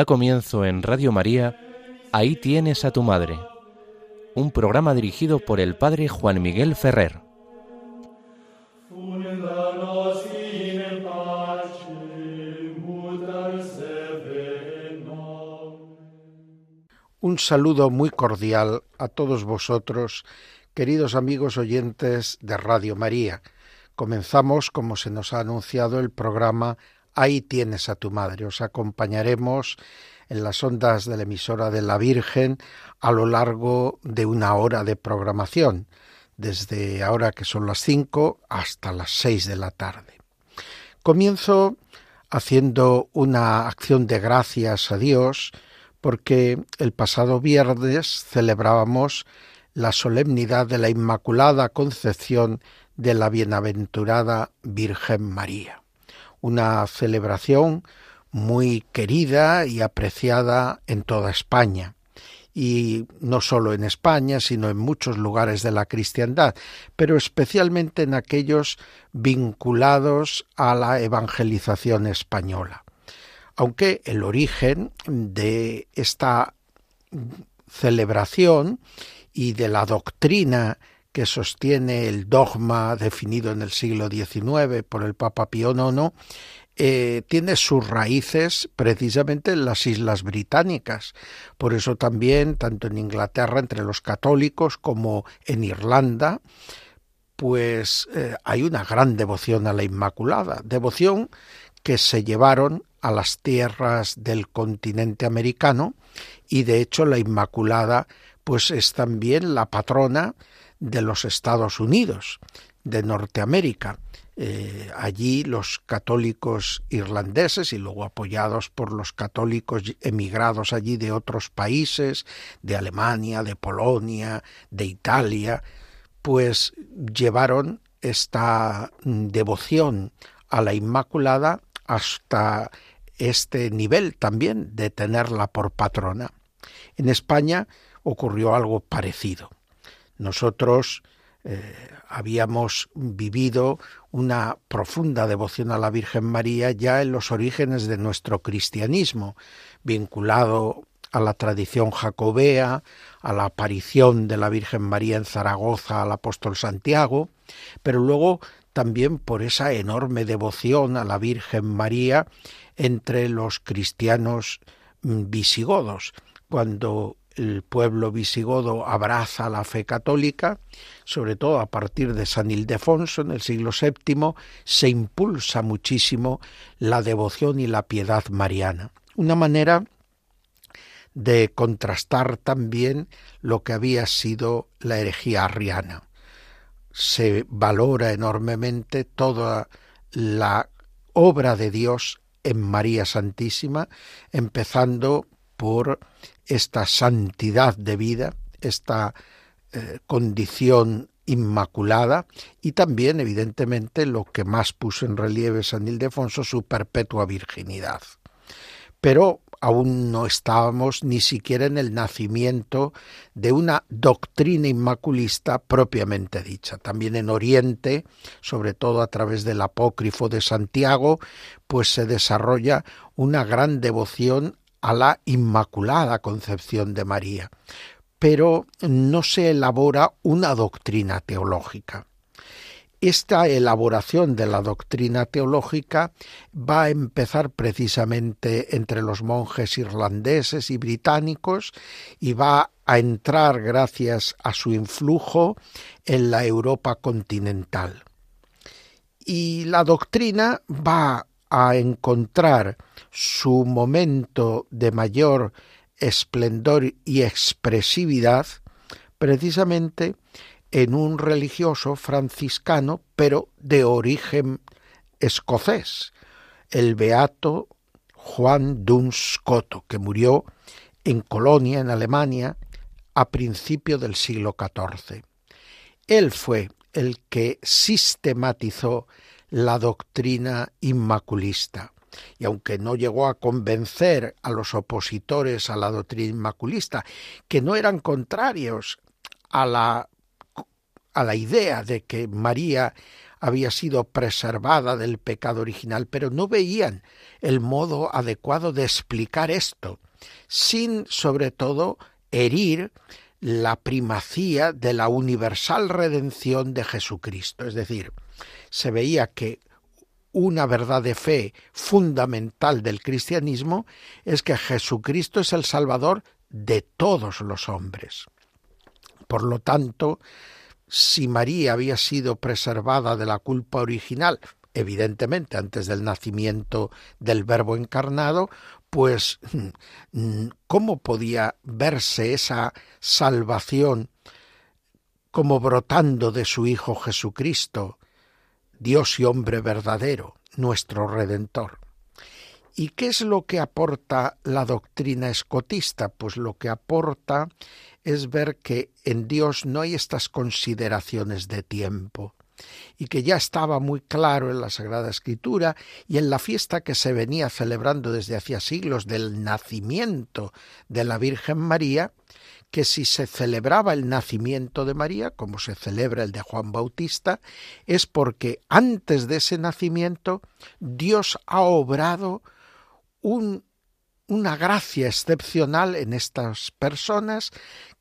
Da comienzo en Radio María, Ahí tienes a tu madre, un programa dirigido por el Padre Juan Miguel Ferrer. Un saludo muy cordial a todos vosotros, queridos amigos oyentes de Radio María. Comenzamos, como se nos ha anunciado, el programa Ahí tienes a tu madre. Os acompañaremos en las ondas de la emisora de la Virgen a lo largo de una hora de programación, desde ahora que son las cinco hasta las seis de la tarde. Comienzo haciendo una acción de gracias a Dios porque el pasado viernes celebrábamos la solemnidad de la Inmaculada Concepción de la Bienaventurada Virgen María una celebración muy querida y apreciada en toda España y no solo en España, sino en muchos lugares de la cristiandad, pero especialmente en aquellos vinculados a la evangelización española. Aunque el origen de esta celebración y de la doctrina que sostiene el dogma definido en el siglo XIX por el Papa Pío IX, eh, tiene sus raíces precisamente en las Islas Británicas. Por eso también, tanto en Inglaterra entre los católicos como en Irlanda, pues eh, hay una gran devoción a la Inmaculada, devoción que se llevaron a las tierras del continente americano y de hecho la Inmaculada pues es también la patrona de los Estados Unidos, de Norteamérica. Eh, allí los católicos irlandeses y luego apoyados por los católicos emigrados allí de otros países, de Alemania, de Polonia, de Italia, pues llevaron esta devoción a la Inmaculada hasta este nivel también de tenerla por patrona. En España ocurrió algo parecido. Nosotros eh, habíamos vivido una profunda devoción a la Virgen María ya en los orígenes de nuestro cristianismo, vinculado a la tradición jacobea, a la aparición de la Virgen María en Zaragoza al apóstol Santiago, pero luego también por esa enorme devoción a la Virgen María entre los cristianos mm, visigodos, cuando el pueblo visigodo abraza la fe católica, sobre todo a partir de San Ildefonso en el siglo VII, se impulsa muchísimo la devoción y la piedad mariana. Una manera de contrastar también lo que había sido la herejía arriana. Se valora enormemente toda la obra de Dios en María Santísima, empezando por esta santidad de vida, esta eh, condición inmaculada y también, evidentemente, lo que más puso en relieve San Ildefonso, su perpetua virginidad. Pero aún no estábamos ni siquiera en el nacimiento de una doctrina inmaculista propiamente dicha. También en Oriente, sobre todo a través del apócrifo de Santiago, pues se desarrolla una gran devoción a la Inmaculada Concepción de María, pero no se elabora una doctrina teológica. Esta elaboración de la doctrina teológica va a empezar precisamente entre los monjes irlandeses y británicos y va a entrar gracias a su influjo en la Europa continental. Y la doctrina va a encontrar su momento de mayor esplendor y expresividad precisamente en un religioso franciscano, pero de origen escocés, el beato Juan Duns Scoto, que murió en Colonia, en Alemania, a principio del siglo XIV. Él fue el que sistematizó la doctrina inmaculista. Y aunque no llegó a convencer a los opositores a la doctrina inmaculista, que no eran contrarios a la, a la idea de que María había sido preservada del pecado original, pero no veían el modo adecuado de explicar esto, sin sobre todo herir la primacía de la universal redención de Jesucristo. Es decir, se veía que una verdad de fe fundamental del cristianismo es que Jesucristo es el Salvador de todos los hombres. Por lo tanto, si María había sido preservada de la culpa original, evidentemente antes del nacimiento del Verbo encarnado, pues ¿cómo podía verse esa salvación como brotando de su Hijo Jesucristo, Dios y hombre verdadero, nuestro Redentor? ¿Y qué es lo que aporta la doctrina escotista? Pues lo que aporta es ver que en Dios no hay estas consideraciones de tiempo y que ya estaba muy claro en la Sagrada Escritura y en la fiesta que se venía celebrando desde hacía siglos del nacimiento de la Virgen María, que si se celebraba el nacimiento de María, como se celebra el de Juan Bautista, es porque antes de ese nacimiento Dios ha obrado un, una gracia excepcional en estas personas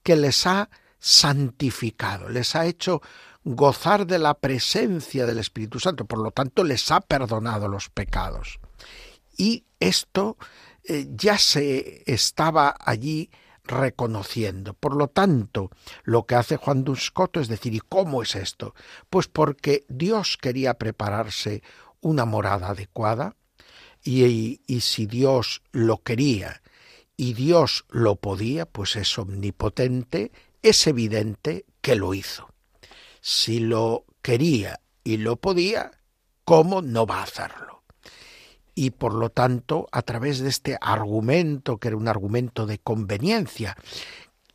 que les ha santificado, les ha hecho gozar de la presencia del Espíritu Santo, por lo tanto les ha perdonado los pecados. Y esto eh, ya se estaba allí reconociendo. Por lo tanto, lo que hace Juan Duscoto es decir, ¿y cómo es esto? Pues porque Dios quería prepararse una morada adecuada y, y si Dios lo quería y Dios lo podía, pues es omnipotente, es evidente que lo hizo. Si lo quería y lo podía, ¿cómo no va a hacerlo? Y por lo tanto, a través de este argumento, que era un argumento de conveniencia,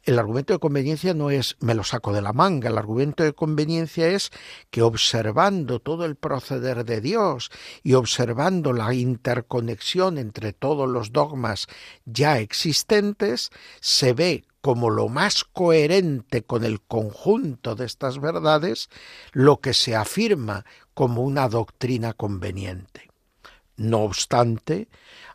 el argumento de conveniencia no es me lo saco de la manga, el argumento de conveniencia es que observando todo el proceder de Dios y observando la interconexión entre todos los dogmas ya existentes, se ve como lo más coherente con el conjunto de estas verdades lo que se afirma como una doctrina conveniente. No obstante,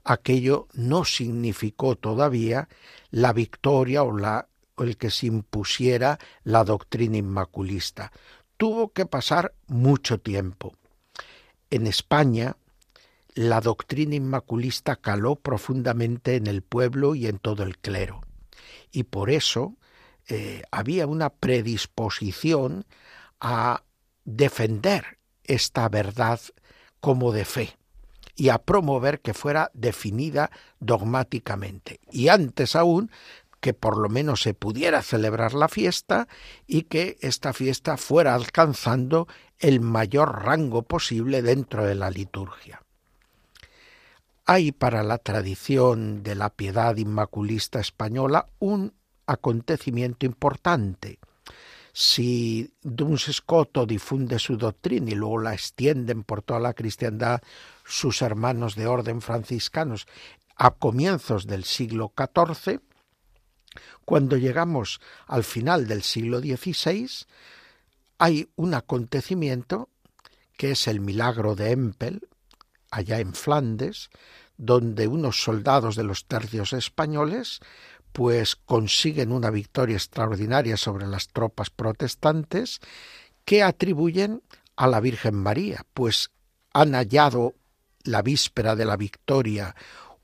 aquello no significó todavía la victoria o la el que se impusiera la doctrina inmaculista. Tuvo que pasar mucho tiempo. En España, la doctrina inmaculista caló profundamente en el pueblo y en todo el clero. Y por eso eh, había una predisposición a defender esta verdad como de fe y a promover que fuera definida dogmáticamente. Y antes aún que por lo menos se pudiera celebrar la fiesta y que esta fiesta fuera alcanzando el mayor rango posible dentro de la liturgia. Hay para la tradición de la piedad inmaculista española un acontecimiento importante. Si Duns Scoto difunde su doctrina y luego la extienden por toda la cristiandad sus hermanos de orden franciscanos a comienzos del siglo XIV, cuando llegamos al final del siglo XVI, hay un acontecimiento que es el milagro de Empel, allá en Flandes, donde unos soldados de los tercios españoles pues consiguen una victoria extraordinaria sobre las tropas protestantes que atribuyen a la Virgen María, pues han hallado la víspera de la victoria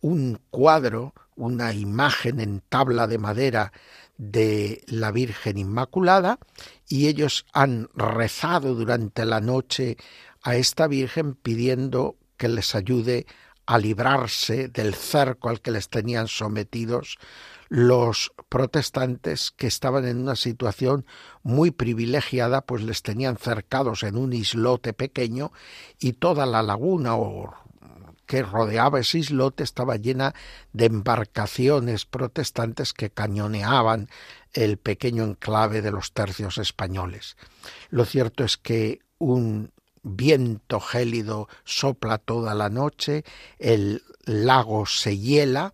un cuadro una imagen en tabla de madera de la Virgen Inmaculada y ellos han rezado durante la noche a esta Virgen pidiendo que les ayude a librarse del cerco al que les tenían sometidos los protestantes que estaban en una situación muy privilegiada, pues les tenían cercados en un islote pequeño y toda la laguna o que rodeaba ese islote estaba llena de embarcaciones protestantes que cañoneaban el pequeño enclave de los tercios españoles. Lo cierto es que un viento gélido sopla toda la noche, el lago se hiela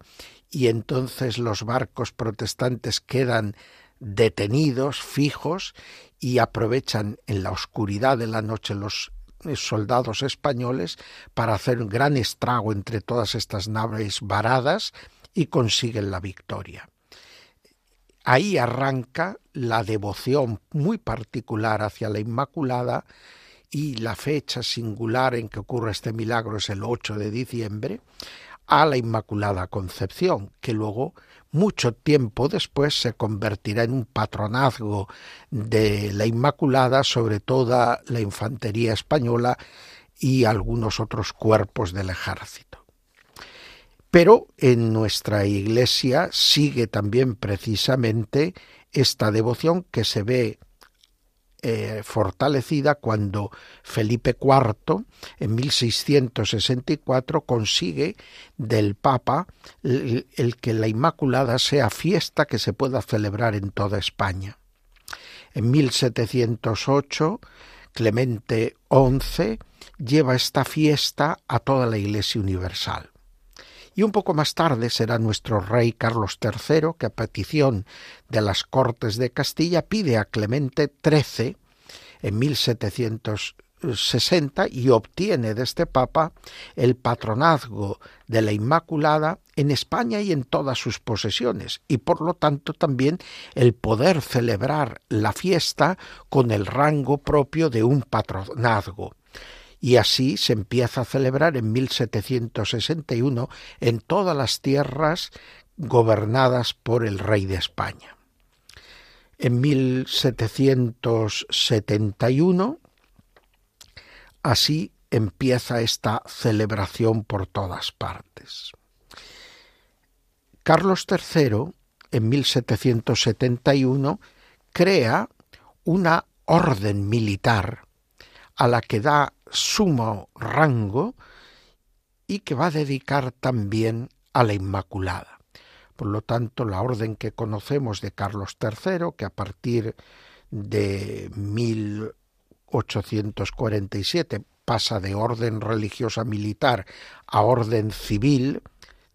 y entonces los barcos protestantes quedan detenidos, fijos, y aprovechan en la oscuridad de la noche los soldados españoles para hacer un gran estrago entre todas estas naves varadas y consiguen la victoria. Ahí arranca la devoción muy particular hacia la Inmaculada y la fecha singular en que ocurre este milagro es el 8 de diciembre, a la Inmaculada Concepción, que luego, mucho tiempo después, se convertirá en un patronazgo de la Inmaculada sobre toda la infantería española y algunos otros cuerpos del ejército. Pero en nuestra iglesia sigue también precisamente esta devoción que se ve eh, fortalecida cuando Felipe IV en 1664 consigue del Papa el, el que la Inmaculada sea fiesta que se pueda celebrar en toda España. En 1708 Clemente XI lleva esta fiesta a toda la Iglesia Universal y un poco más tarde será nuestro rey Carlos III que a petición de las Cortes de Castilla pide a Clemente XIII en 1760 y obtiene de este Papa el patronazgo de la Inmaculada en España y en todas sus posesiones, y por lo tanto también el poder celebrar la fiesta con el rango propio de un patronazgo y así se empieza a celebrar en 1761 en todas las tierras gobernadas por el rey de España. En 1771 así empieza esta celebración por todas partes. Carlos III, en 1771, crea una orden militar a la que da sumo rango y que va a dedicar también a la Inmaculada. Por lo tanto, la orden que conocemos de Carlos III, que a partir de 1847 pasa de orden religiosa militar a orden civil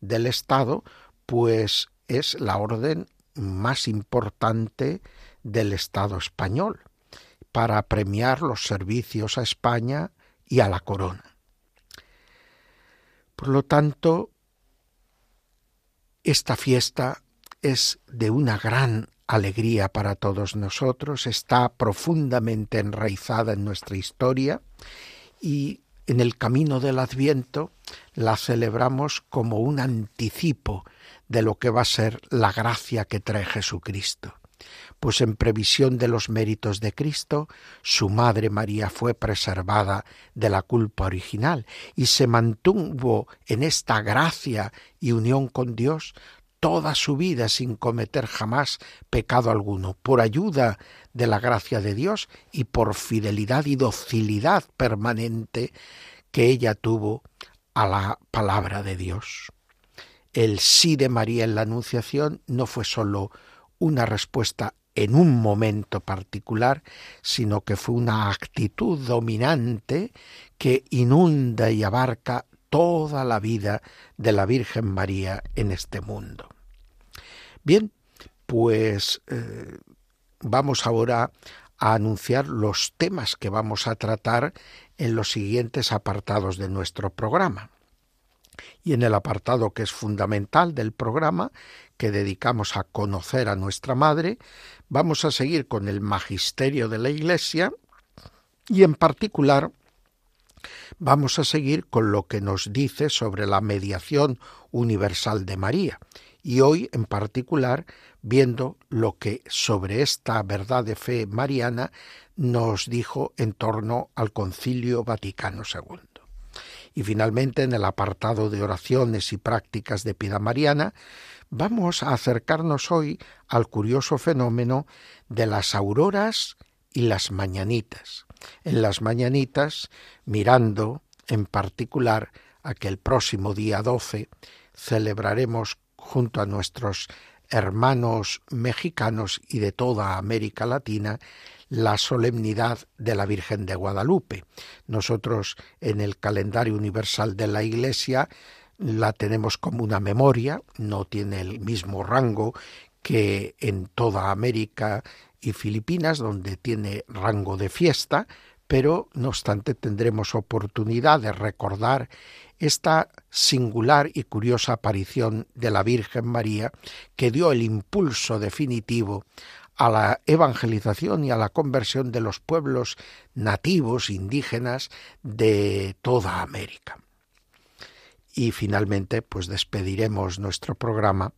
del Estado, pues es la orden más importante del Estado español para premiar los servicios a España y a la corona. Por lo tanto, esta fiesta es de una gran alegría para todos nosotros, está profundamente enraizada en nuestra historia y en el camino del Adviento la celebramos como un anticipo de lo que va a ser la gracia que trae Jesucristo pues en previsión de los méritos de Cristo, su madre María fue preservada de la culpa original y se mantuvo en esta gracia y unión con Dios toda su vida sin cometer jamás pecado alguno, por ayuda de la gracia de Dios y por fidelidad y docilidad permanente que ella tuvo a la palabra de Dios. El sí de María en la Anunciación no fue sólo una respuesta en un momento particular, sino que fue una actitud dominante que inunda y abarca toda la vida de la Virgen María en este mundo. Bien, pues eh, vamos ahora a anunciar los temas que vamos a tratar en los siguientes apartados de nuestro programa. Y en el apartado que es fundamental del programa, que dedicamos a conocer a nuestra Madre, vamos a seguir con el magisterio de la Iglesia y en particular vamos a seguir con lo que nos dice sobre la mediación universal de María y hoy en particular viendo lo que sobre esta verdad de fe mariana nos dijo en torno al Concilio Vaticano II. Y finalmente en el apartado de oraciones y prácticas de piedad mariana vamos a acercarnos hoy al curioso fenómeno de las auroras y las mañanitas. En las mañanitas, mirando en particular a que el próximo día 12 celebraremos junto a nuestros hermanos mexicanos y de toda América Latina la solemnidad de la Virgen de Guadalupe. Nosotros en el calendario universal de la Iglesia la tenemos como una memoria, no tiene el mismo rango que en toda América y Filipinas, donde tiene rango de fiesta, pero no obstante tendremos oportunidad de recordar esta singular y curiosa aparición de la Virgen María que dio el impulso definitivo a la evangelización y a la conversión de los pueblos nativos indígenas de toda América. Y finalmente, pues despediremos nuestro programa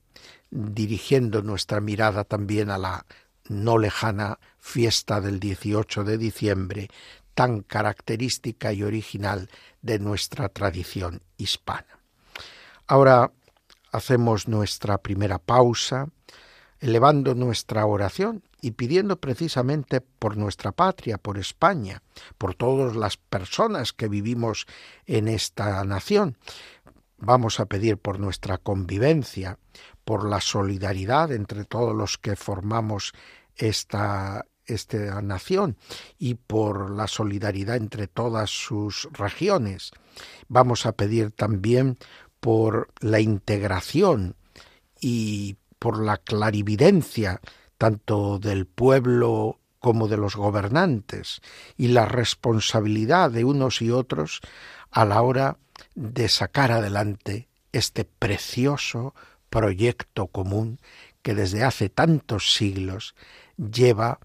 dirigiendo nuestra mirada también a la no lejana fiesta del 18 de diciembre, tan característica y original de nuestra tradición hispana. Ahora hacemos nuestra primera pausa, elevando nuestra oración y pidiendo precisamente por nuestra patria, por España, por todas las personas que vivimos en esta nación. Vamos a pedir por nuestra convivencia, por la solidaridad entre todos los que formamos esta, esta nación y por la solidaridad entre todas sus regiones. Vamos a pedir también por la integración y por la clarividencia tanto del pueblo como de los gobernantes y la responsabilidad de unos y otros a la hora de sacar adelante este precioso proyecto común que desde hace tantos siglos lleva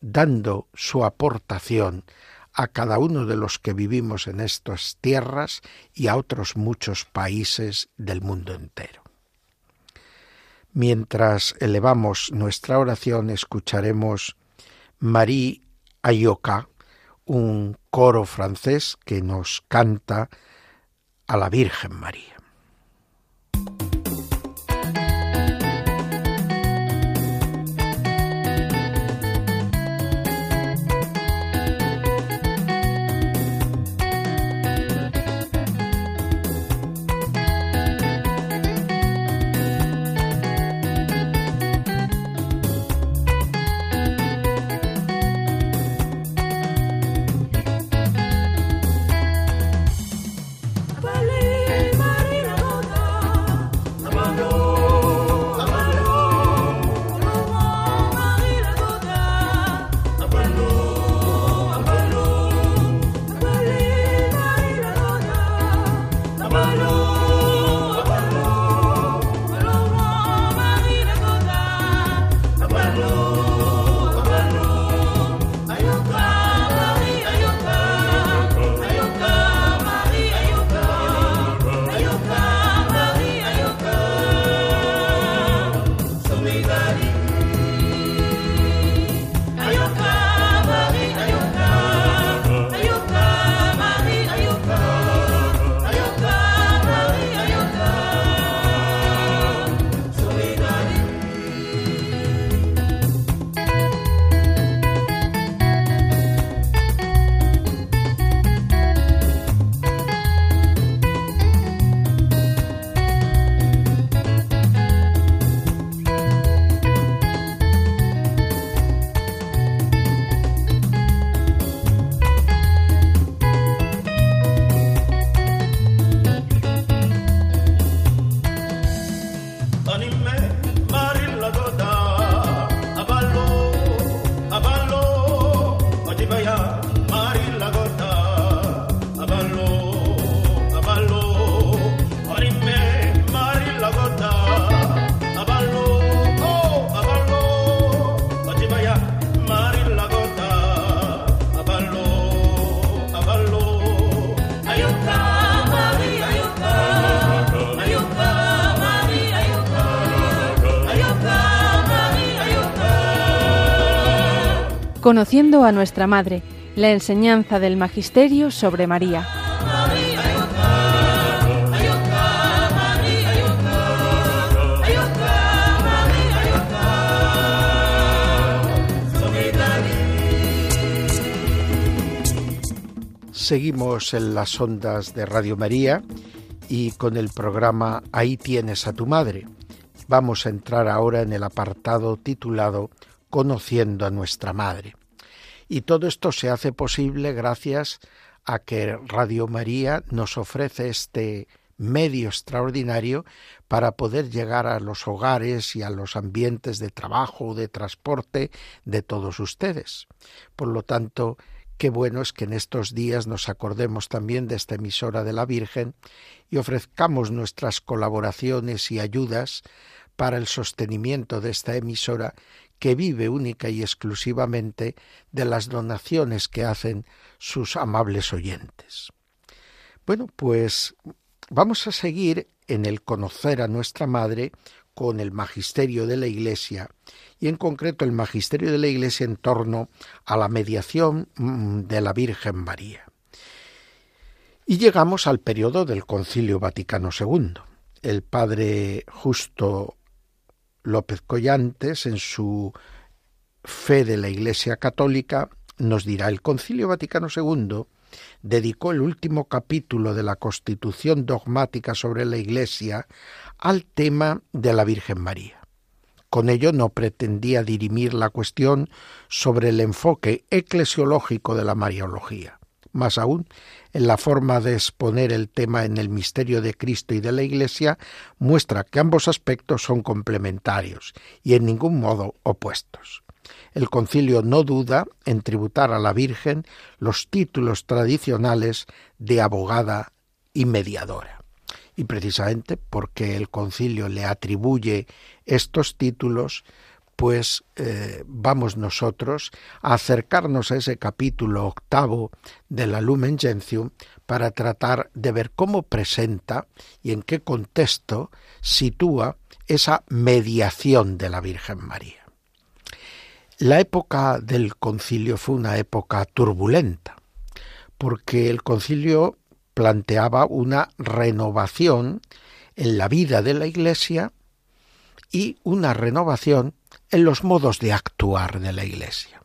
dando su aportación a cada uno de los que vivimos en estas tierras y a otros muchos países del mundo entero. Mientras elevamos nuestra oración, escucharemos Marie Ayoka, un coro francés que nos canta a la Virgen María. Conociendo a nuestra Madre, la enseñanza del Magisterio sobre María. Seguimos en las ondas de Radio María y con el programa Ahí tienes a tu madre. Vamos a entrar ahora en el apartado titulado conociendo a nuestra Madre. Y todo esto se hace posible gracias a que Radio María nos ofrece este medio extraordinario para poder llegar a los hogares y a los ambientes de trabajo, de transporte de todos ustedes. Por lo tanto, qué bueno es que en estos días nos acordemos también de esta emisora de la Virgen y ofrezcamos nuestras colaboraciones y ayudas para el sostenimiento de esta emisora que vive única y exclusivamente de las donaciones que hacen sus amables oyentes. Bueno, pues vamos a seguir en el conocer a nuestra Madre con el magisterio de la Iglesia y en concreto el magisterio de la Iglesia en torno a la mediación mm, de la Virgen María. Y llegamos al periodo del Concilio Vaticano II. El padre Justo López Collantes, en su Fe de la Iglesia Católica, nos dirá el Concilio Vaticano II dedicó el último capítulo de la Constitución dogmática sobre la Iglesia al tema de la Virgen María. Con ello no pretendía dirimir la cuestión sobre el enfoque eclesiológico de la Mariología. Más aún, en la forma de exponer el tema en el misterio de Cristo y de la Iglesia, muestra que ambos aspectos son complementarios y en ningún modo opuestos. El concilio no duda en tributar a la Virgen los títulos tradicionales de abogada y mediadora. Y precisamente porque el concilio le atribuye estos títulos, pues eh, vamos nosotros a acercarnos a ese capítulo octavo de la Lumen Gentium para tratar de ver cómo presenta y en qué contexto sitúa esa mediación de la Virgen María. La época del concilio fue una época turbulenta, porque el concilio planteaba una renovación en la vida de la Iglesia y una renovación en los modos de actuar de la Iglesia.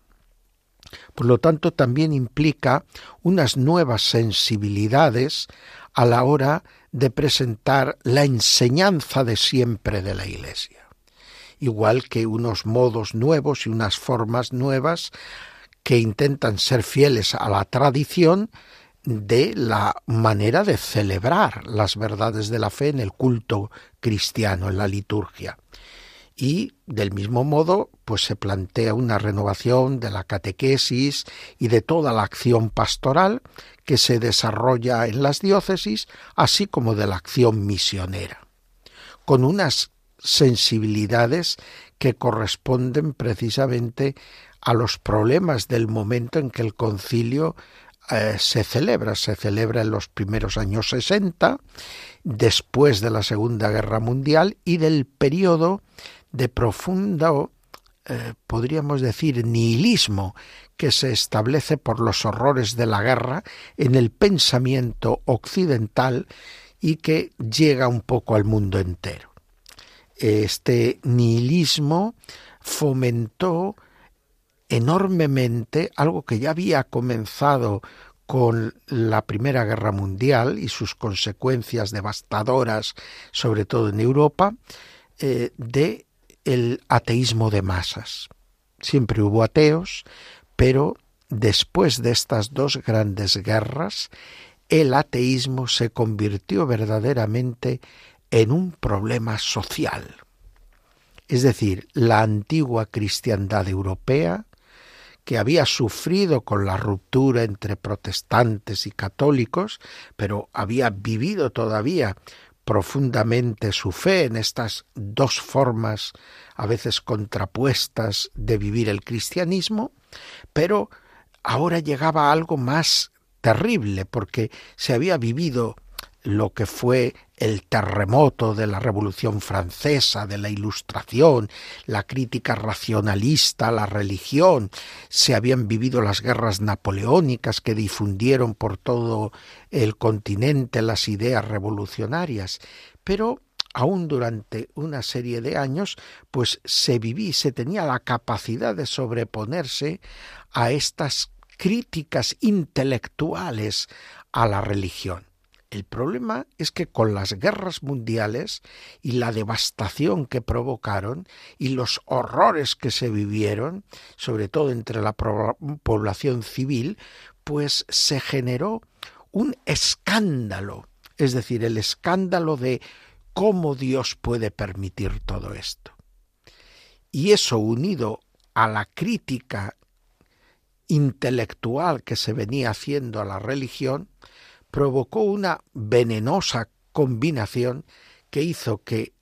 Por lo tanto, también implica unas nuevas sensibilidades a la hora de presentar la enseñanza de siempre de la Iglesia igual que unos modos nuevos y unas formas nuevas que intentan ser fieles a la tradición de la manera de celebrar las verdades de la fe en el culto cristiano, en la liturgia. Y del mismo modo, pues se plantea una renovación de la catequesis y de toda la acción pastoral que se desarrolla en las diócesis, así como de la acción misionera, con unas sensibilidades que corresponden precisamente a los problemas del momento en que el concilio eh, se celebra. Se celebra en los primeros años 60, después de la Segunda Guerra Mundial y del periodo de profundo, eh, podríamos decir, nihilismo que se establece por los horrores de la guerra en el pensamiento occidental y que llega un poco al mundo entero. Este nihilismo fomentó enormemente algo que ya había comenzado con la Primera Guerra Mundial y sus consecuencias devastadoras, sobre todo en Europa, eh, de el ateísmo de masas. Siempre hubo ateos, pero después de estas dos grandes guerras, el ateísmo se convirtió verdaderamente en un problema social. Es decir, la antigua cristiandad europea, que había sufrido con la ruptura entre protestantes y católicos, pero había vivido todavía profundamente su fe en estas dos formas a veces contrapuestas de vivir el cristianismo, pero ahora llegaba algo más terrible porque se había vivido lo que fue el terremoto de la Revolución Francesa, de la Ilustración, la crítica racionalista, la religión, se habían vivido las guerras napoleónicas que difundieron por todo el continente las ideas revolucionarias, pero aún durante una serie de años, pues se vivía, se tenía la capacidad de sobreponerse a estas críticas intelectuales a la religión. El problema es que con las guerras mundiales y la devastación que provocaron y los horrores que se vivieron, sobre todo entre la población civil, pues se generó un escándalo, es decir, el escándalo de cómo Dios puede permitir todo esto. Y eso unido a la crítica intelectual que se venía haciendo a la religión, provocó una venenosa combinación que hizo que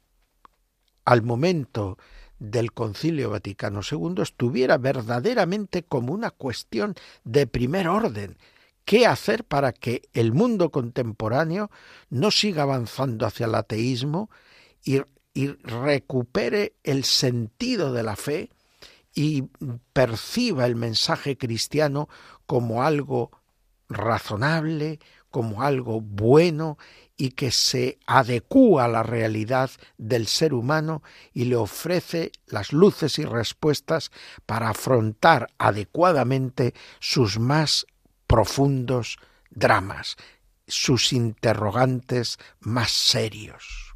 al momento del Concilio Vaticano II estuviera verdaderamente como una cuestión de primer orden. ¿Qué hacer para que el mundo contemporáneo no siga avanzando hacia el ateísmo y, y recupere el sentido de la fe y perciba el mensaje cristiano como algo razonable, como algo bueno y que se adecúa a la realidad del ser humano y le ofrece las luces y respuestas para afrontar adecuadamente sus más profundos dramas, sus interrogantes más serios.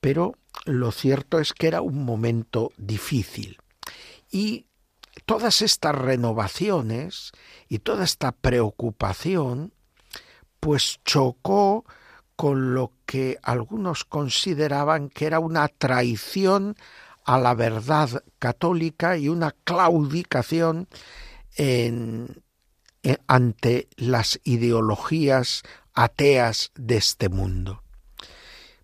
Pero lo cierto es que era un momento difícil y todas estas renovaciones y toda esta preocupación pues chocó con lo que algunos consideraban que era una traición a la verdad católica y una claudicación ante las ideologías ateas de este mundo.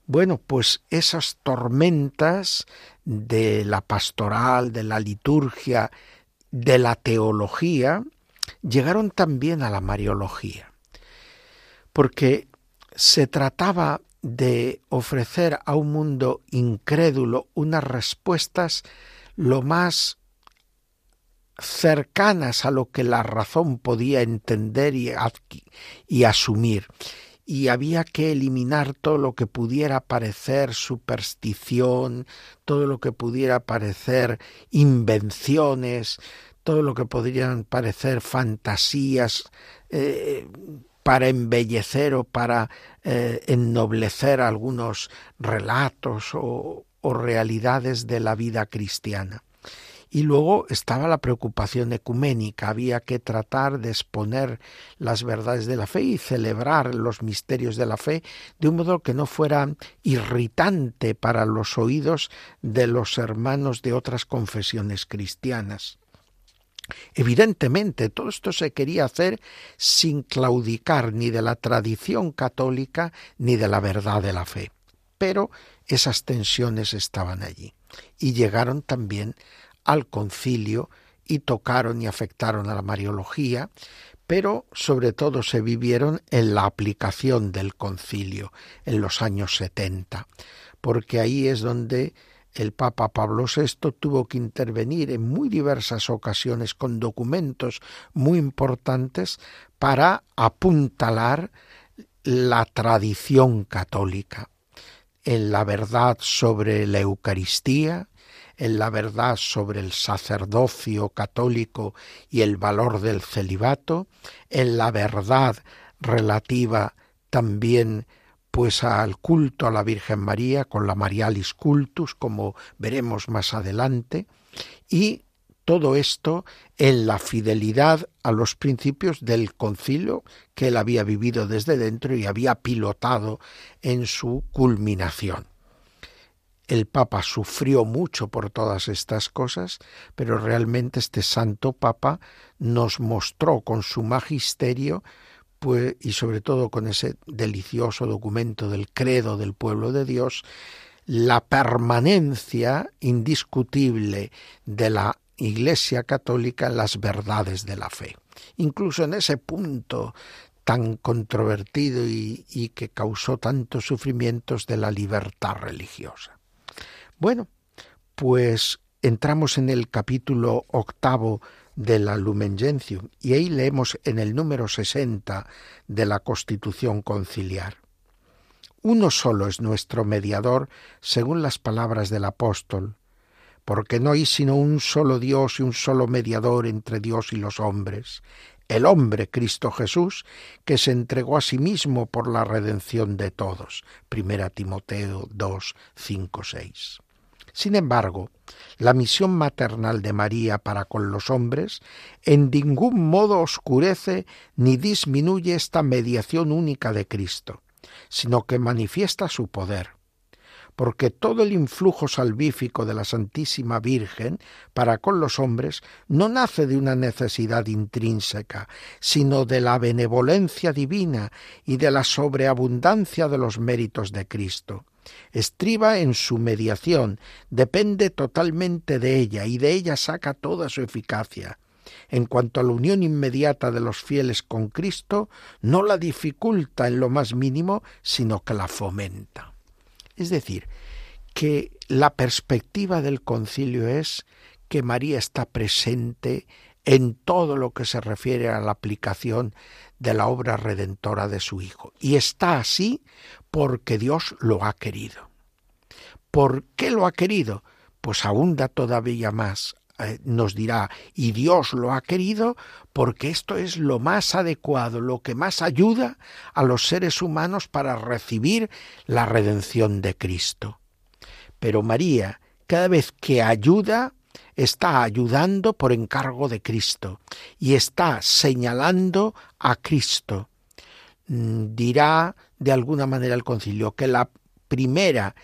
Bueno, pues esas tormentas de la pastoral, de la liturgia, de la teología, llegaron también a la mariología porque se trataba de ofrecer a un mundo incrédulo unas respuestas lo más cercanas a lo que la razón podía entender y, asumir. Y había que eliminar todo lo que pudiera parecer superstición, todo lo que pudiera parecer invenciones, todo lo que podrían parecer fantasías eh, para embellecer o para eh, ennoblecer algunos relatos o, o realidades de la vida cristiana. Y luego estaba la preocupación ecuménica, había que tratar de exponer las verdades de la fe y celebrar los misterios de la fe de un modo que no fuera irritante para los oídos de los hermanos de otras confesiones cristianas. Evidentemente, todo esto se quería hacer sin claudicar ni de la tradición católica ni de la verdad de la fe. Pero esas tensiones estaban allí y llegaron también al concilio y tocaron y afectaron a la Mariología, pero sobre todo se vivieron en la aplicación del concilio en los años setenta, porque ahí es donde el Papa Pablo VI tuvo que intervenir en muy diversas ocasiones con documentos muy importantes para apuntalar la tradición católica. En la verdad sobre la Eucaristía, en la verdad sobre el sacerdocio católico y el valor del celibato, en la verdad relativa también pues al culto a la Virgen María con la Marialis Cultus, como veremos más adelante, y todo esto en la fidelidad a los principios del concilio que él había vivido desde dentro y había pilotado en su culminación. El Papa sufrió mucho por todas estas cosas, pero realmente este santo Papa nos mostró con su magisterio y sobre todo con ese delicioso documento del credo del pueblo de Dios, la permanencia indiscutible de la Iglesia Católica en las verdades de la fe. Incluso en ese punto tan controvertido y que causó tantos sufrimientos de la libertad religiosa. Bueno, pues entramos en el capítulo octavo de la Lumen Gentium y ahí leemos en el número 60 de la Constitución Conciliar. Uno solo es nuestro mediador según las palabras del apóstol, porque no hay sino un solo Dios y un solo mediador entre Dios y los hombres, el hombre Cristo Jesús, que se entregó a sí mismo por la redención de todos. Primera Timoteo 2, 5, 6. Sin embargo, la misión maternal de María para con los hombres en ningún modo oscurece ni disminuye esta mediación única de Cristo, sino que manifiesta su poder. porque todo el influjo salvífico de la Santísima Virgen para con los hombres no nace de una necesidad intrínseca, sino de la benevolencia divina y de la sobreabundancia de los méritos de Cristo. Estriba en su mediación, depende totalmente de ella y de ella saca toda su eficacia. En cuanto a la unión inmediata de los fieles con Cristo, no la dificulta en lo más mínimo, sino que la fomenta. Es decir, que la perspectiva del concilio es que María está presente en todo lo que se refiere a la aplicación de la obra redentora de su Hijo. Y está así porque Dios lo ha querido. ¿Por qué lo ha querido? Pues abunda todavía más. Eh, nos dirá, y Dios lo ha querido porque esto es lo más adecuado, lo que más ayuda a los seres humanos para recibir la redención de Cristo. Pero María, cada vez que ayuda, está ayudando por encargo de Cristo y está señalando a Cristo. Mm, dirá de alguna manera el concilio que la primera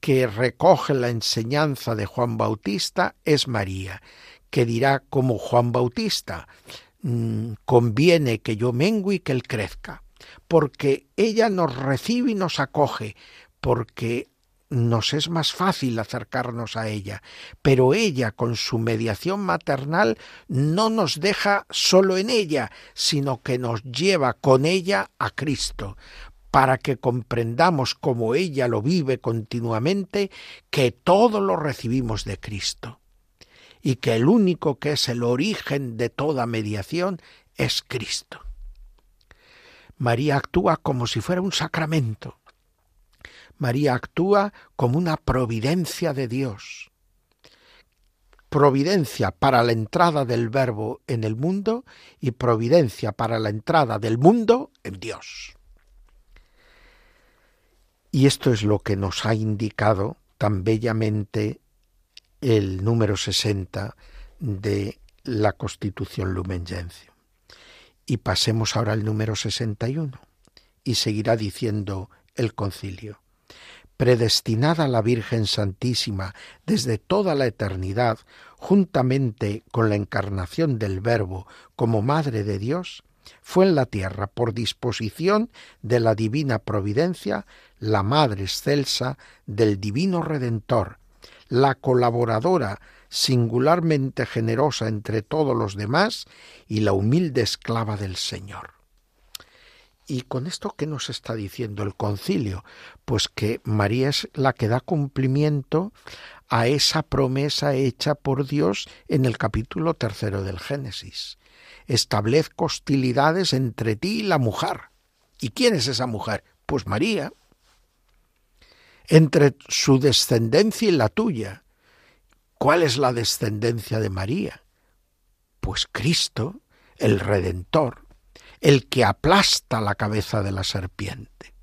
que recoge la enseñanza de Juan Bautista es María, que dirá como Juan Bautista, mm, conviene que yo mengue y que él crezca, porque ella nos recibe y nos acoge, porque nos es más fácil acercarnos a ella, pero ella con su mediación maternal no nos deja solo en ella, sino que nos lleva con ella a Cristo, para que comprendamos como ella lo vive continuamente, que todo lo recibimos de Cristo y que el único que es el origen de toda mediación es Cristo. María actúa como si fuera un sacramento. María actúa como una providencia de Dios. Providencia para la entrada del Verbo en el mundo y providencia para la entrada del mundo en Dios. Y esto es lo que nos ha indicado tan bellamente el número 60 de la Constitución Lumen Gentium. Y pasemos ahora al número 61 y seguirá diciendo el concilio. Predestinada la Virgen Santísima desde toda la eternidad, juntamente con la encarnación del Verbo como Madre de Dios, fue en la tierra, por disposición de la divina providencia, la Madre excelsa del Divino Redentor, la colaboradora singularmente generosa entre todos los demás y la humilde esclava del Señor. ¿Y con esto qué nos está diciendo el concilio? Pues que María es la que da cumplimiento a esa promesa hecha por Dios en el capítulo tercero del Génesis establezco hostilidades entre ti y la mujer. ¿Y quién es esa mujer? Pues María. Entre su descendencia y la tuya. ¿Cuál es la descendencia de María? Pues Cristo, el Redentor, el que aplasta la cabeza de la serpiente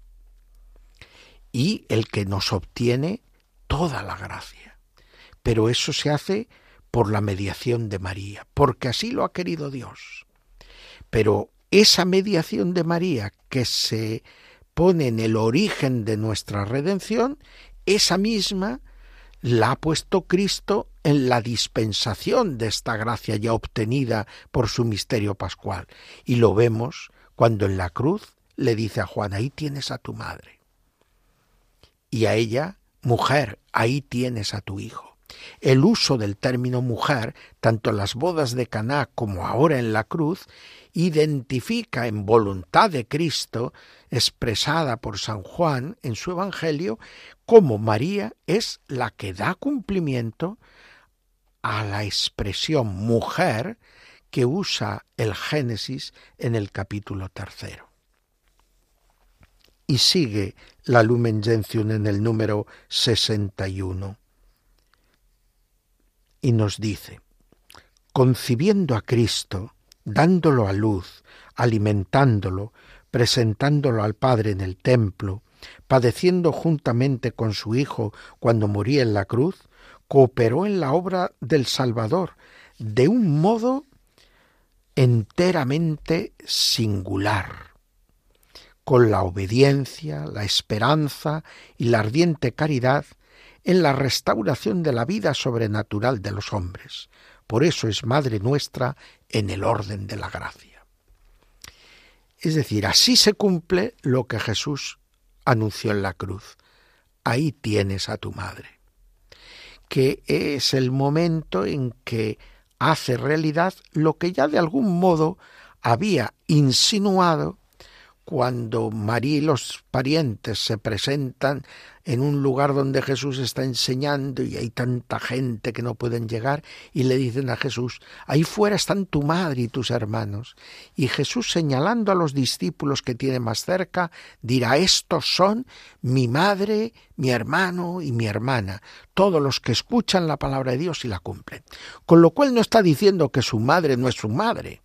y el que nos obtiene toda la gracia. Pero eso se hace por la mediación de María, porque así lo ha querido Dios. Pero esa mediación de María que se pone en el origen de nuestra redención, esa misma la ha puesto Cristo en la dispensación de esta gracia ya obtenida por su misterio pascual. Y lo vemos cuando en la cruz le dice a Juan, ahí tienes a tu madre. Y a ella, mujer, ahí tienes a tu hijo. El uso del término mujer, tanto en las bodas de Caná como ahora en la cruz, identifica en voluntad de Cristo, expresada por San Juan en su Evangelio, como María es la que da cumplimiento a la expresión mujer que usa el Génesis en el capítulo tercero. Y sigue la Lumen Gentium en el número 61 y nos dice, concibiendo a Cristo, dándolo a luz, alimentándolo, presentándolo al Padre en el templo, padeciendo juntamente con su Hijo cuando moría en la cruz, cooperó en la obra del Salvador de un modo enteramente singular, con la obediencia, la esperanza y la ardiente caridad en la restauración de la vida sobrenatural de los hombres. Por eso es Madre nuestra en el orden de la gracia. Es decir, así se cumple lo que Jesús anunció en la cruz. Ahí tienes a tu madre, que es el momento en que hace realidad lo que ya de algún modo había insinuado cuando María y los parientes se presentan en un lugar donde Jesús está enseñando y hay tanta gente que no pueden llegar y le dicen a Jesús, ahí fuera están tu madre y tus hermanos. Y Jesús señalando a los discípulos que tiene más cerca, dirá, estos son mi madre, mi hermano y mi hermana, todos los que escuchan la palabra de Dios y la cumplen. Con lo cual no está diciendo que su madre no es su madre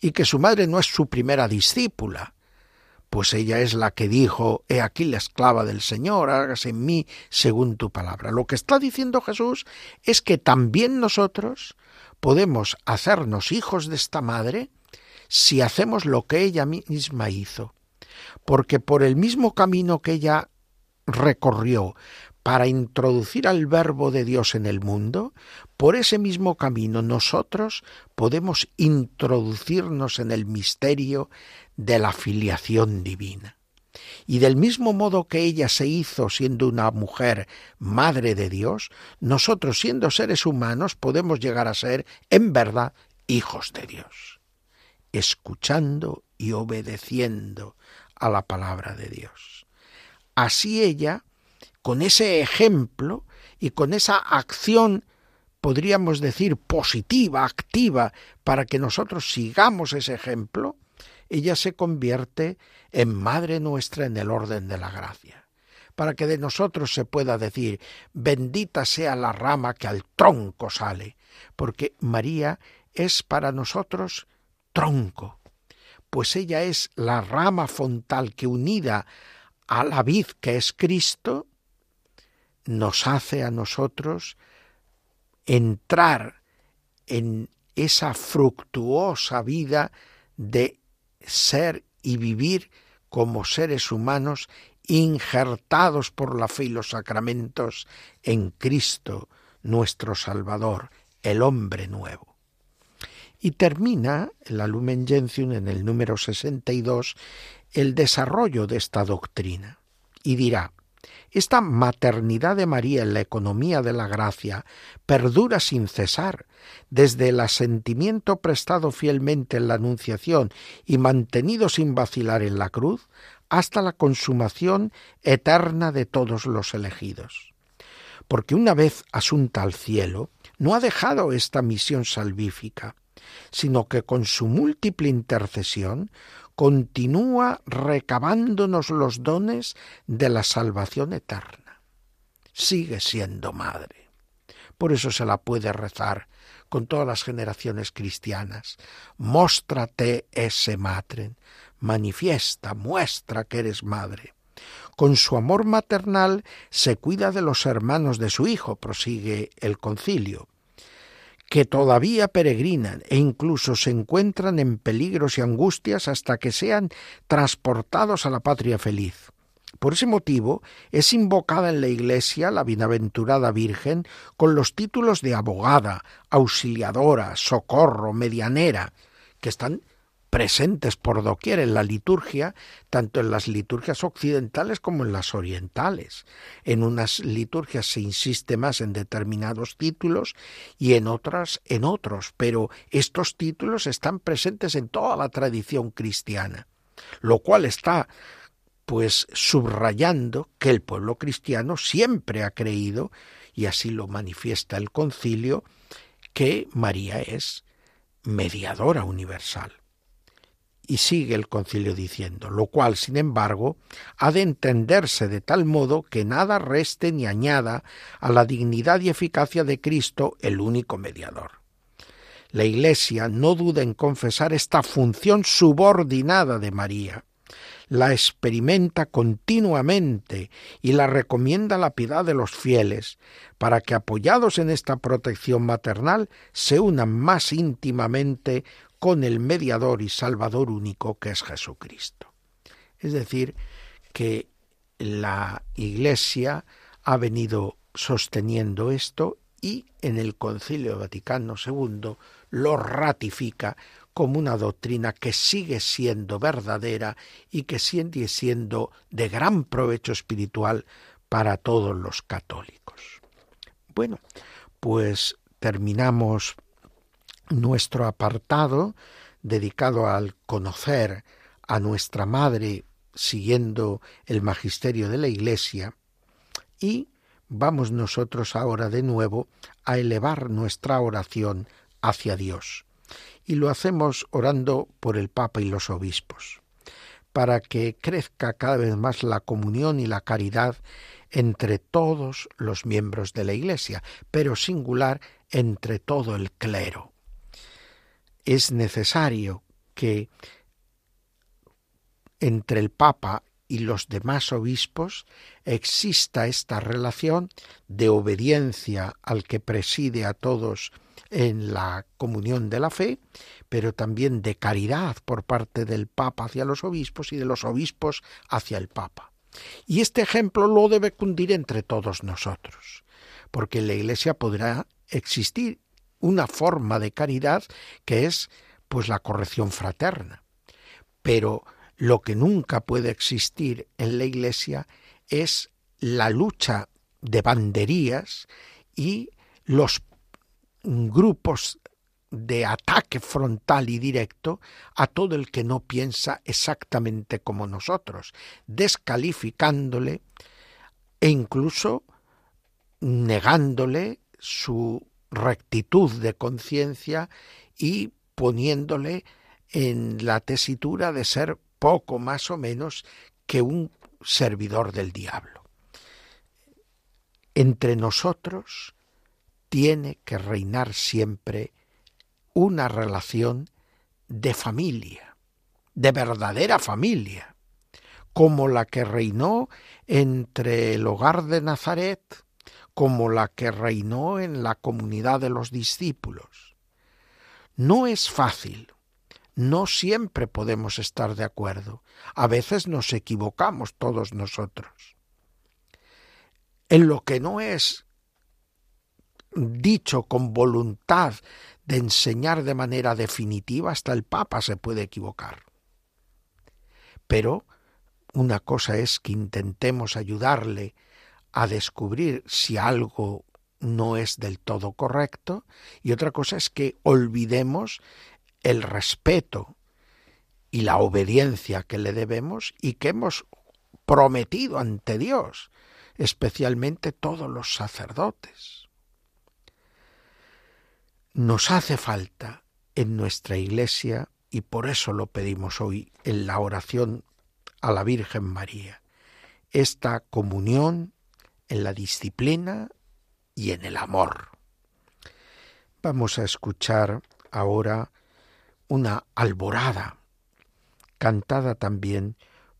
y que su madre no es su primera discípula pues ella es la que dijo, He aquí la esclava del Señor, hágase en mí según tu palabra. Lo que está diciendo Jesús es que también nosotros podemos hacernos hijos de esta madre si hacemos lo que ella misma hizo, porque por el mismo camino que ella recorrió para introducir al verbo de Dios en el mundo, por ese mismo camino nosotros podemos introducirnos en el misterio de la filiación divina. Y del mismo modo que ella se hizo siendo una mujer madre de Dios, nosotros siendo seres humanos podemos llegar a ser, en verdad, hijos de Dios, escuchando y obedeciendo a la palabra de Dios. Así ella, con ese ejemplo y con esa acción, podríamos decir, positiva, activa, para que nosotros sigamos ese ejemplo, ella se convierte en Madre nuestra en el orden de la gracia, para que de nosotros se pueda decir, bendita sea la rama que al tronco sale, porque María es para nosotros tronco, pues ella es la rama fontal que unida a la vid que es Cristo, nos hace a nosotros entrar en esa fructuosa vida de ser y vivir como seres humanos injertados por la fe y los sacramentos en Cristo, nuestro Salvador, el hombre nuevo. Y termina la Lumen Gentium en el número 62 el desarrollo de esta doctrina y dirá esta maternidad de María en la economía de la gracia perdura sin cesar, desde el asentimiento prestado fielmente en la Anunciación y mantenido sin vacilar en la cruz, hasta la consumación eterna de todos los elegidos. Porque una vez asunta al cielo, no ha dejado esta misión salvífica, sino que con su múltiple intercesión continúa recabándonos los dones de la salvación eterna. Sigue siendo madre. Por eso se la puede rezar con todas las generaciones cristianas. Móstrate ese madre, manifiesta, muestra que eres madre. Con su amor maternal se cuida de los hermanos de su hijo, prosigue el concilio que todavía peregrinan e incluso se encuentran en peligros y angustias hasta que sean transportados a la patria feliz. Por ese motivo es invocada en la Iglesia la bienaventurada Virgen con los títulos de abogada, auxiliadora, socorro, medianera, que están presentes por doquier en la liturgia, tanto en las liturgias occidentales como en las orientales. En unas liturgias se insiste más en determinados títulos y en otras en otros, pero estos títulos están presentes en toda la tradición cristiana, lo cual está pues subrayando que el pueblo cristiano siempre ha creído, y así lo manifiesta el concilio, que María es mediadora universal. Y sigue el concilio diciendo, lo cual, sin embargo, ha de entenderse de tal modo que nada reste ni añada a la dignidad y eficacia de Cristo, el único mediador. La Iglesia no duda en confesar esta función subordinada de María, la experimenta continuamente y la recomienda la piedad de los fieles, para que apoyados en esta protección maternal se unan más íntimamente con el mediador y salvador único que es Jesucristo. Es decir, que la Iglesia ha venido sosteniendo esto y en el Concilio Vaticano II lo ratifica como una doctrina que sigue siendo verdadera y que sigue siendo de gran provecho espiritual para todos los católicos. Bueno, pues terminamos nuestro apartado dedicado al conocer a nuestra Madre siguiendo el magisterio de la Iglesia y vamos nosotros ahora de nuevo a elevar nuestra oración hacia Dios. Y lo hacemos orando por el Papa y los obispos, para que crezca cada vez más la comunión y la caridad entre todos los miembros de la Iglesia, pero singular entre todo el clero. Es necesario que entre el Papa y los demás obispos exista esta relación de obediencia al que preside a todos en la comunión de la fe, pero también de caridad por parte del Papa hacia los obispos y de los obispos hacia el Papa. Y este ejemplo lo debe cundir entre todos nosotros, porque la Iglesia podrá existir una forma de caridad que es pues la corrección fraterna. Pero lo que nunca puede existir en la Iglesia es la lucha de banderías y los grupos de ataque frontal y directo a todo el que no piensa exactamente como nosotros, descalificándole e incluso negándole su rectitud de conciencia y poniéndole en la tesitura de ser poco más o menos que un servidor del diablo. Entre nosotros tiene que reinar siempre una relación de familia, de verdadera familia, como la que reinó entre el hogar de Nazaret, como la que reinó en la comunidad de los discípulos. No es fácil, no siempre podemos estar de acuerdo, a veces nos equivocamos todos nosotros. En lo que no es dicho con voluntad de enseñar de manera definitiva, hasta el Papa se puede equivocar. Pero una cosa es que intentemos ayudarle a descubrir si algo no es del todo correcto y otra cosa es que olvidemos el respeto y la obediencia que le debemos y que hemos prometido ante Dios, especialmente todos los sacerdotes. Nos hace falta en nuestra iglesia, y por eso lo pedimos hoy en la oración a la Virgen María, esta comunión en la disciplina y en el amor. Vamos a escuchar ahora una alborada, cantada también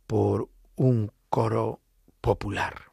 por un coro popular.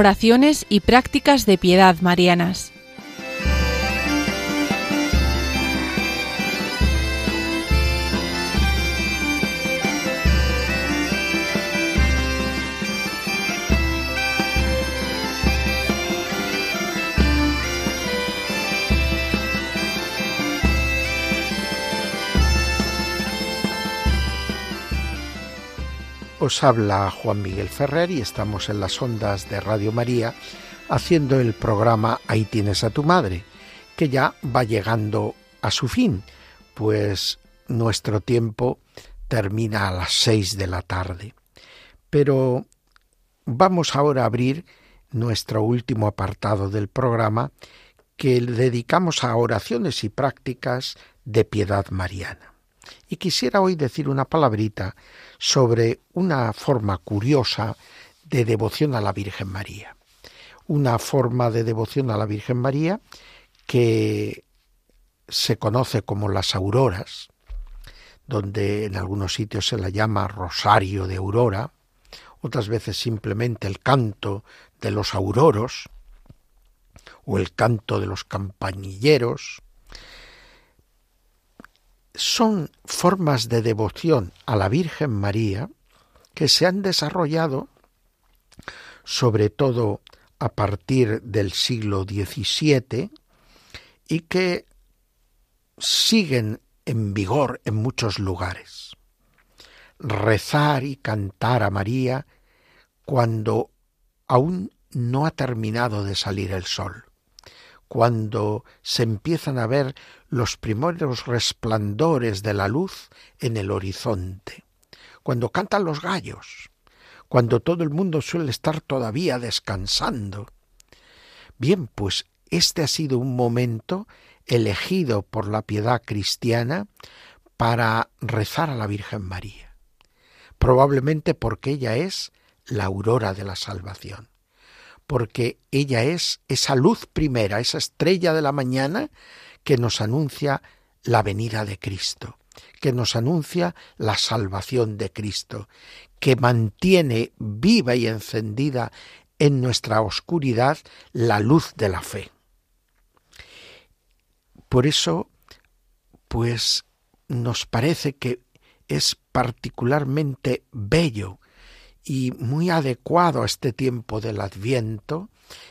Oraciones y prácticas de piedad marianas. Habla Juan Miguel Ferrer y estamos en las ondas de Radio María haciendo el programa Ahí tienes a tu madre, que ya va llegando a su fin, pues nuestro tiempo termina a las seis de la tarde. Pero vamos ahora a abrir nuestro último apartado del programa que dedicamos a oraciones y prácticas de piedad mariana. Y quisiera hoy decir una palabrita sobre una forma curiosa de devoción a la Virgen María. Una forma de devoción a la Virgen María que se conoce como las auroras, donde en algunos sitios se la llama rosario de aurora, otras veces simplemente el canto de los auroros o el canto de los campanilleros, son formas de devoción a la Virgen María que se han desarrollado sobre todo a partir del siglo XVII y que siguen en vigor en muchos lugares. Rezar y cantar a María cuando aún no ha terminado de salir el sol cuando se empiezan a ver los primeros resplandores de la luz en el horizonte, cuando cantan los gallos, cuando todo el mundo suele estar todavía descansando. Bien, pues este ha sido un momento elegido por la piedad cristiana para rezar a la Virgen María, probablemente porque ella es la aurora de la salvación porque ella es esa luz primera, esa estrella de la mañana que nos anuncia la venida de Cristo, que nos anuncia la salvación de Cristo, que mantiene viva y encendida en nuestra oscuridad la luz de la fe. Por eso, pues nos parece que es particularmente bello y muy adecuado a este tiempo del Adviento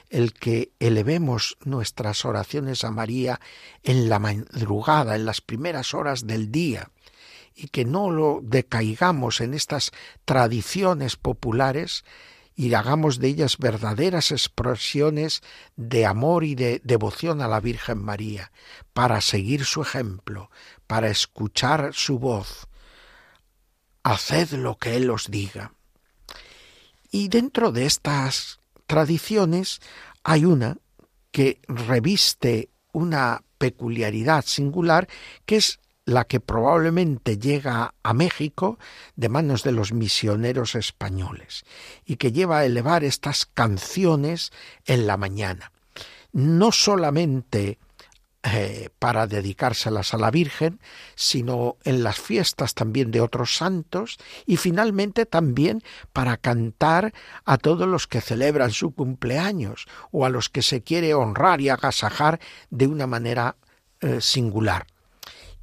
el que elevemos nuestras oraciones a María en la madrugada, en las primeras horas del día, y que no lo decaigamos en estas tradiciones populares y hagamos de ellas verdaderas expresiones de amor y de devoción a la Virgen María, para seguir su ejemplo, para escuchar su voz. Haced lo que Él os diga. Y dentro de estas tradiciones hay una que reviste una peculiaridad singular que es la que probablemente llega a México de manos de los misioneros españoles y que lleva a elevar estas canciones en la mañana. No solamente eh, para dedicárselas a la Virgen, sino en las fiestas también de otros santos y finalmente también para cantar a todos los que celebran su cumpleaños o a los que se quiere honrar y agasajar de una manera eh, singular.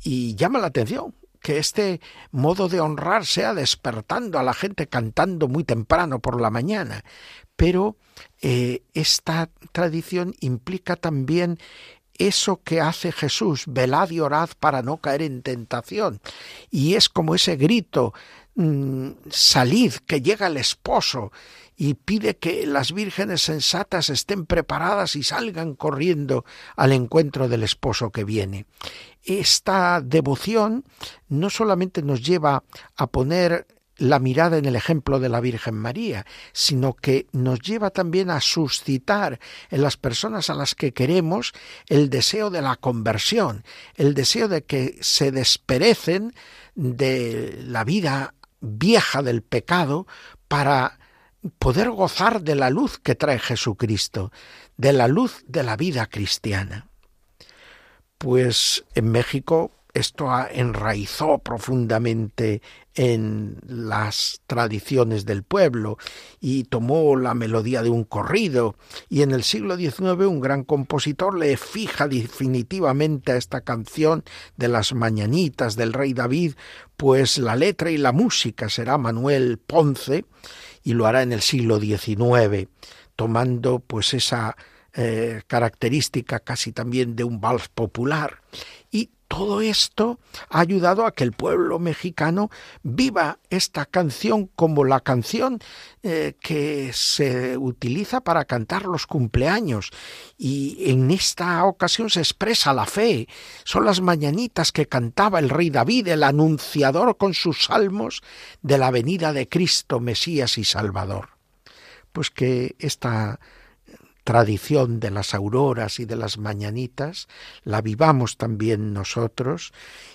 Y llama la atención que este modo de honrar sea despertando a la gente cantando muy temprano por la mañana, pero eh, esta tradición implica también eso que hace Jesús, velad y orad para no caer en tentación. Y es como ese grito, mm, salid, que llega el esposo, y pide que las vírgenes sensatas estén preparadas y salgan corriendo al encuentro del esposo que viene. Esta devoción no solamente nos lleva a poner la mirada en el ejemplo de la Virgen María, sino que nos lleva también a suscitar en las personas a las que queremos el deseo de la conversión, el deseo de que se desperecen de la vida vieja del pecado para poder gozar de la luz que trae Jesucristo, de la luz de la vida cristiana. Pues en México esto enraizó profundamente en las tradiciones del pueblo y tomó la melodía de un corrido. Y en el siglo XIX un gran compositor le fija definitivamente a esta canción de las mañanitas del rey David pues la letra y la música será Manuel Ponce y lo hará en el siglo XIX tomando pues esa eh, característica casi también de un vals popular todo esto ha ayudado a que el pueblo mexicano viva esta canción como la canción eh, que se utiliza para cantar los cumpleaños. Y en esta ocasión se expresa la fe. Son las mañanitas que cantaba el rey David, el anunciador con sus salmos de la venida de Cristo, Mesías y Salvador. Pues que esta tradición de las auroras y de las mañanitas, la vivamos también nosotros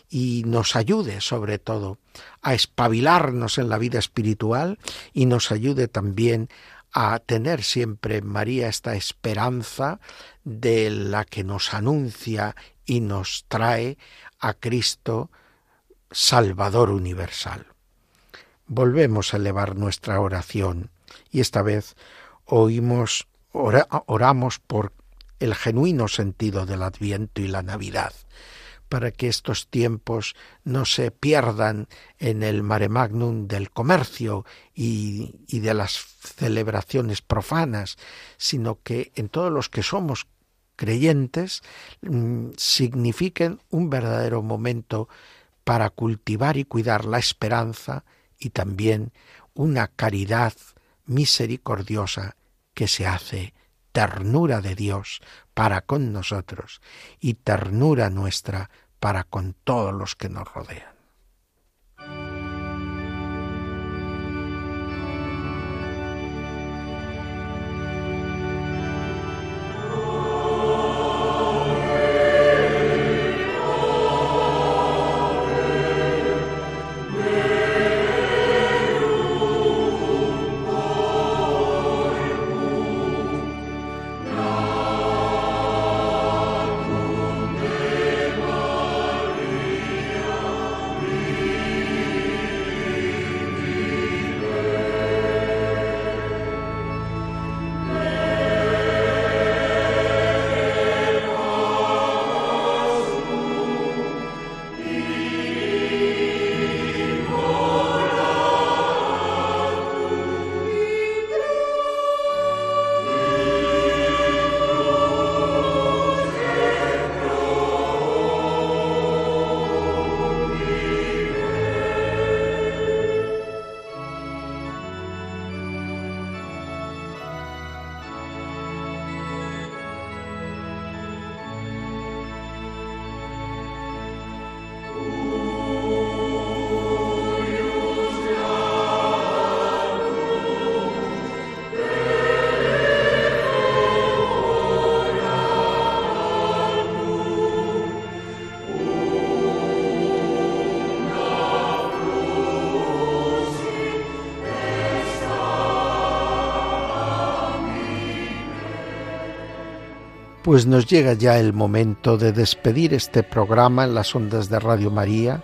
y nos ayude sobre todo a espabilarnos en la vida espiritual y nos ayude también a tener siempre en María esta esperanza de la que nos anuncia y nos trae a Cristo Salvador universal. Volvemos a elevar nuestra oración y esta vez oímos oramos por el genuino sentido del Adviento y la Navidad, para que estos tiempos no se pierdan en el mare magnum del comercio y, y de las celebraciones profanas, sino que en todos los que somos creyentes mm, signifiquen un verdadero momento para cultivar y cuidar la esperanza y también una caridad misericordiosa que se hace ternura de Dios para con nosotros y ternura nuestra para con todos los que nos rodean. Pues nos llega ya el momento de despedir este programa en las ondas de Radio María.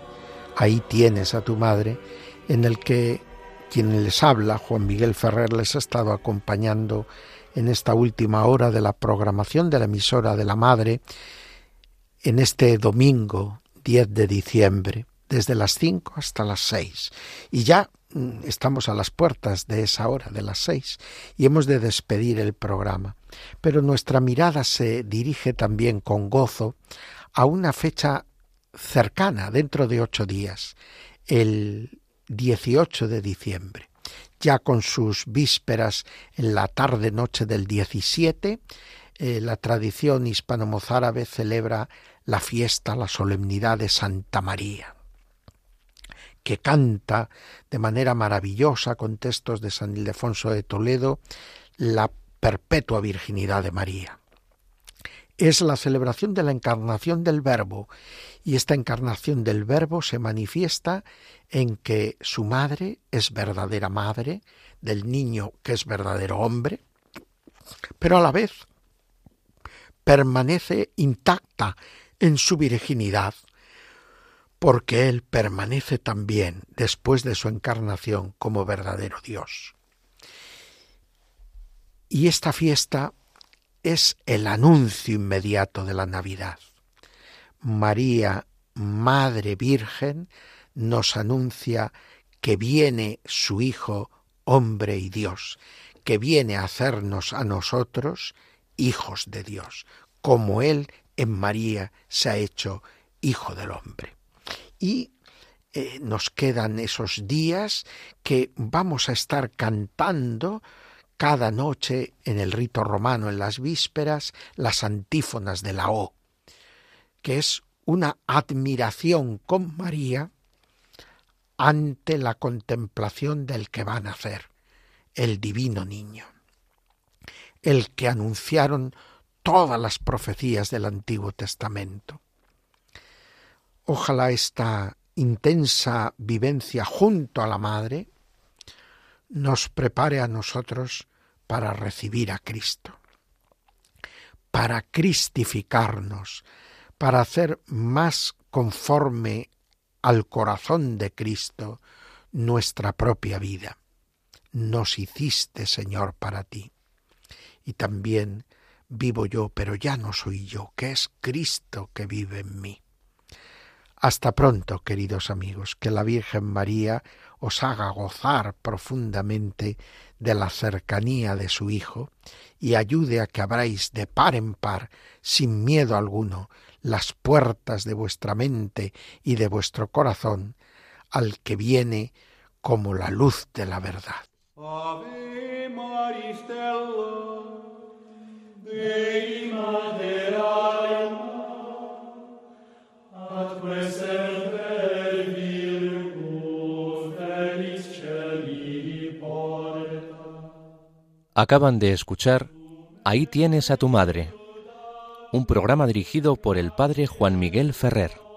Ahí tienes a tu madre, en el que quien les habla, Juan Miguel Ferrer, les ha estado acompañando en esta última hora de la programación de la emisora de la Madre, en este domingo 10 de diciembre, desde las 5 hasta las 6. Y ya mm, estamos a las puertas de esa hora, de las 6, y hemos de despedir el programa. Pero nuestra mirada se dirige también con gozo a una fecha cercana, dentro de ocho días, el 18 de diciembre, ya con sus vísperas en la tarde-noche del 17, eh, la tradición hispano-mozárabe celebra la fiesta, la solemnidad de Santa María que canta de manera maravillosa con textos de San Ildefonso de Toledo la perpetua virginidad de María. Es la celebración de la encarnación del Verbo y esta encarnación del Verbo se manifiesta en que su madre es verdadera madre del niño que es verdadero hombre, pero a la vez permanece intacta en su virginidad, porque Él permanece también después de su encarnación como verdadero Dios. Y esta fiesta es el anuncio inmediato de la Navidad. María, Madre Virgen, nos anuncia que viene su Hijo, hombre y Dios, que viene a hacernos a nosotros hijos de Dios, como Él en María se ha hecho Hijo del Hombre. Y eh, nos quedan esos días que vamos a estar cantando cada noche en el rito romano, en las vísperas, las antífonas de la O, que es una admiración con María ante la contemplación del que va a nacer, el divino niño, el que anunciaron todas las profecías del Antiguo Testamento. Ojalá esta intensa vivencia junto a la Madre nos prepare a nosotros para recibir a Cristo, para cristificarnos, para hacer más conforme al corazón de Cristo nuestra propia vida. Nos hiciste, Señor, para ti. Y también vivo yo, pero ya no soy yo, que es Cristo que vive en mí. Hasta pronto, queridos amigos, que la Virgen María os haga gozar profundamente de la cercanía de su Hijo y ayude a que abráis de par en par, sin miedo alguno, las puertas de vuestra mente y de vuestro corazón al que viene como la luz de la verdad. Acaban de escuchar Ahí tienes a tu madre, un programa dirigido por el padre Juan Miguel Ferrer.